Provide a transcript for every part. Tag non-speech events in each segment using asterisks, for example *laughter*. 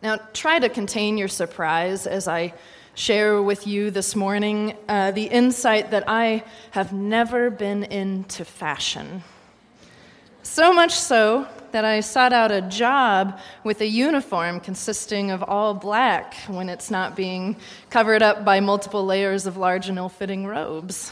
Now, try to contain your surprise as I share with you this morning uh, the insight that I have never been into fashion. So much so that I sought out a job with a uniform consisting of all black when it's not being covered up by multiple layers of large and ill fitting robes.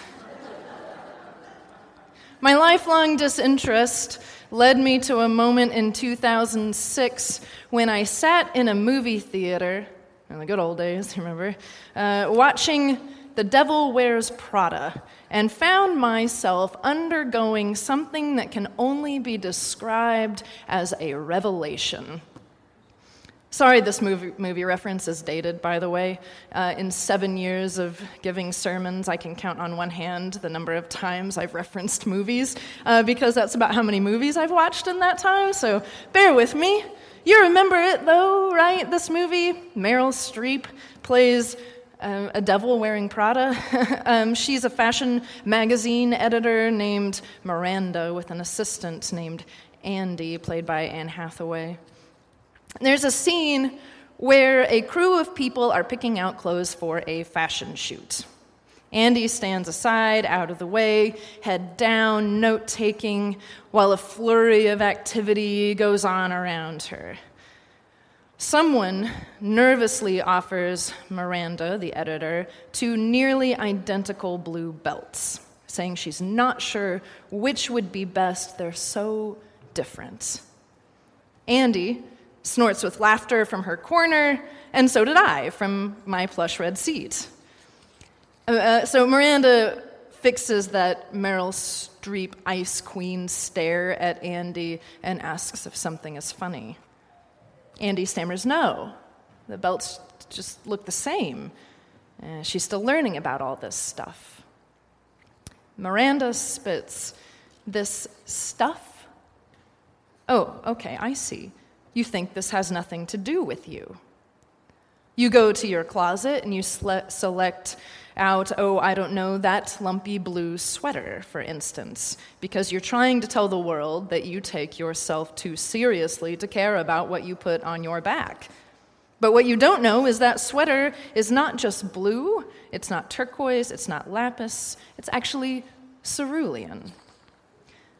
My lifelong disinterest led me to a moment in 2006 when I sat in a movie theater, in the good old days, *laughs* remember, uh, watching The Devil Wears Prada, and found myself undergoing something that can only be described as a revelation. Sorry, this movie, movie reference is dated, by the way. Uh, in seven years of giving sermons, I can count on one hand the number of times I've referenced movies, uh, because that's about how many movies I've watched in that time, so bear with me. You remember it, though, right? This movie, Meryl Streep plays uh, a devil wearing Prada. *laughs* um, she's a fashion magazine editor named Miranda with an assistant named Andy, played by Anne Hathaway. There's a scene where a crew of people are picking out clothes for a fashion shoot. Andy stands aside, out of the way, head down, note taking, while a flurry of activity goes on around her. Someone nervously offers Miranda, the editor, two nearly identical blue belts, saying she's not sure which would be best. They're so different. Andy, snorts with laughter from her corner, and so did I from my plush red seat. Uh, uh, so Miranda fixes that Meryl Streep ice queen stare at Andy and asks if something is funny. Andy stammers, No, the belts just look the same. Uh, she's still learning about all this stuff. Miranda spits, This stuff? Oh, okay, I see you think this has nothing to do with you. You go to your closet and you select out, oh, I don't know, that lumpy blue sweater, for instance, because you're trying to tell the world that you take yourself too seriously to care about what you put on your back. But what you don't know is that sweater is not just blue, it's not turquoise, it's not lapis, it's actually cerulean.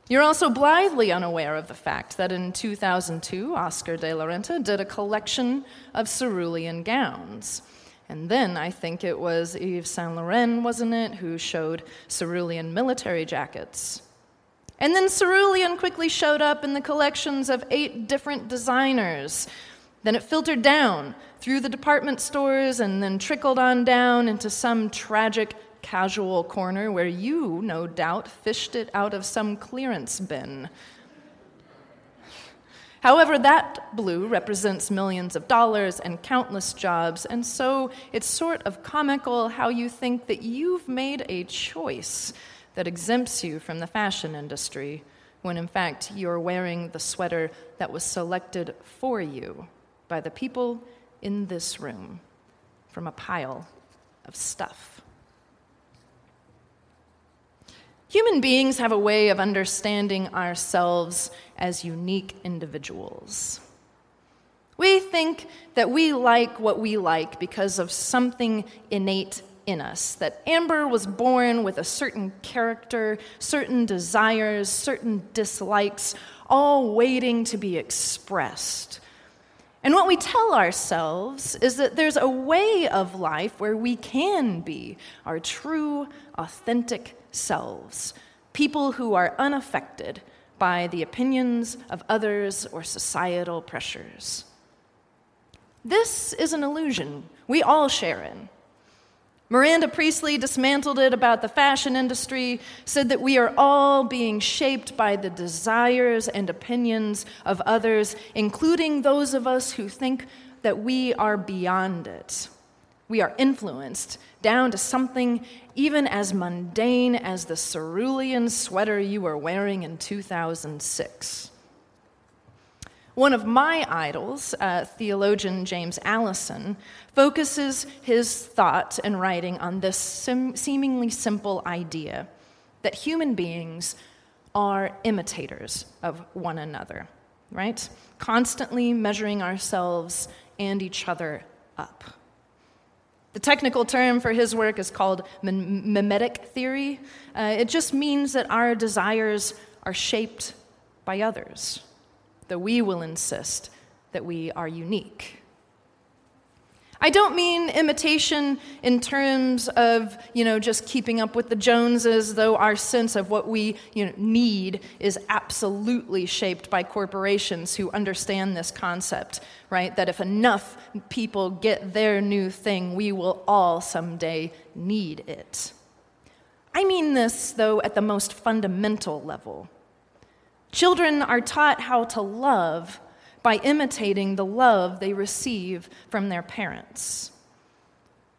You're also blithely unaware of the fact that in 2002, Oscar de la Renta did a collection of cerulean gowns. And then I think it was Yves Saint Laurent, wasn't it, who showed cerulean military jackets. And then cerulean quickly showed up in the collections of eight different designers. Then it filtered down through the department stores and then trickled on down into some tragic casual corner where you, no doubt, fished it out of some clearance bin. However, that blue represents millions of dollars and countless jobs, and so it's sort of comical how you think that you've made a choice that exempts you from the fashion industry, when in fact you're wearing the sweater that was selected for you by the people in this room from a pile of stuff. Human beings have a way of understanding ourselves as unique individuals. We think that we like what we like because of something innate in us, that Amber was born with a certain character, certain desires, certain dislikes, all waiting to be expressed. And what we tell ourselves is that there's a way of life where we can be our true, authentic selves, people who are unaffected by the opinions of others or societal pressures. This is an illusion we all share in. Miranda Priestly dismantled it about the fashion industry, said that we are all being shaped by the desires and opinions of others, including those of us who think that we are beyond it. We are influenced down to something even as mundane as the cerulean sweater you were wearing in 2006. One of my idols, uh, theologian James Alison, focuses his thought and writing on this sim- seemingly simple idea that human beings are imitators of one another, right? Constantly measuring ourselves and each other up. The technical term for his work is called mimetic theory. Uh, it just means that our desires are shaped by others, that we will insist that we are unique. I don't mean imitation in terms of, you know, just keeping up with the Joneses, though our sense of what we you know, need is absolutely shaped by corporations who understand this concept, right? That if enough people get their new thing, we will all someday need it. I mean this, though, at the most fundamental level. Children are taught how to love by imitating the love they receive from their parents.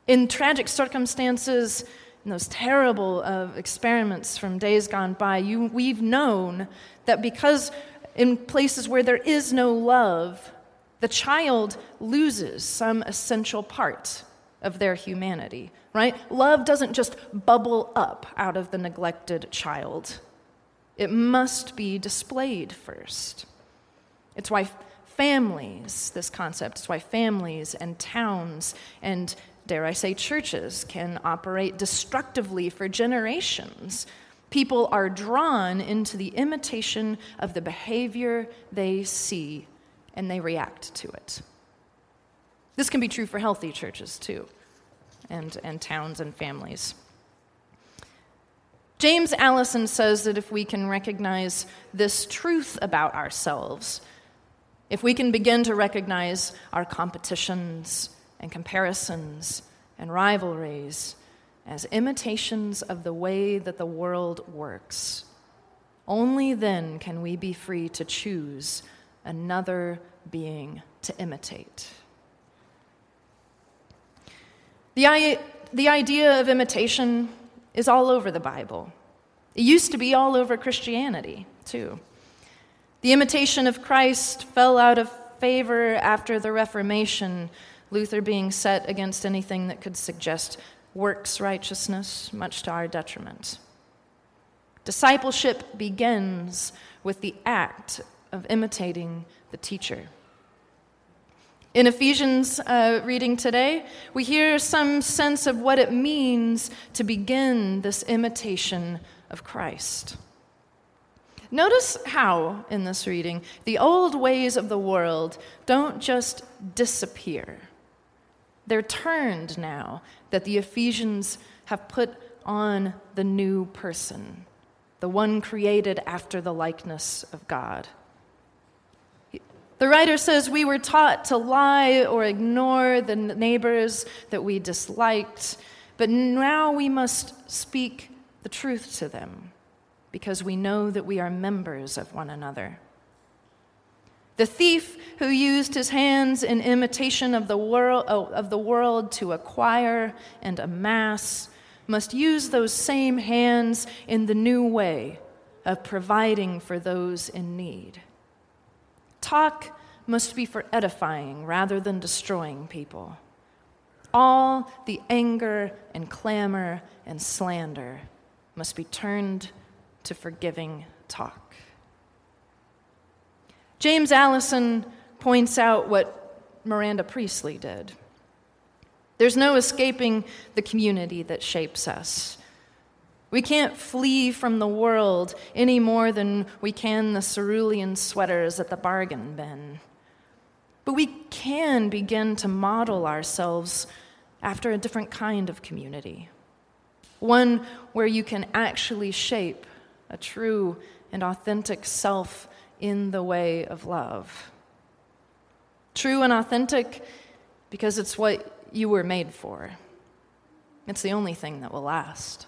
In tragic circumstances, in those terrible uh, experiments from days gone by, you, we've known that because in places where there is no love, the child loses some essential part of their humanity, right? Love doesn't just bubble up out of the neglected child, it must be displayed first. It's why families, this concept. It's why families and towns and, dare I say, churches can operate destructively for generations. People are drawn into the imitation of the behavior they see and they react to it. This can be true for healthy churches too, and, and towns and families. James Alison says that if we can recognize this truth about ourselves, if we can begin to recognize our competitions and comparisons and rivalries as imitations of the way that the world works, only then can we be free to choose another being to imitate. The, the idea of imitation is all over the Bible. It used to be all over Christianity, too. The imitation of Christ fell out of favor after the Reformation, Luther being set against anything that could suggest works righteousness, much to our detriment. Discipleship begins with the act of imitating the teacher. In Ephesians uh, reading today, we hear some sense of what it means to begin this imitation of Christ. Notice how, in this reading, the old ways of the world don't just disappear. They're turned now that the Ephesians have put on the new person, the one created after the likeness of God. The writer says we were taught to lie or ignore the neighbors that we disliked, but now we must speak the truth to them because we know that we are members of one another. The thief who used his hands in imitation of the, world, oh, of the world to acquire and amass must use those same hands in the new way of providing for those in need. Talk must be for edifying rather than destroying people. All the anger and clamor and slander must be turned to forgiving talk. James Alison points out what Miranda Priestly did. There's no escaping the community that shapes us. We can't flee from the world any more than we can the cerulean sweaters at the bargain bin. But we can begin to model ourselves after a different kind of community, one where you can actually shape a true and authentic self in the way of love. True and authentic because it's what you were made for, it's the only thing that will last.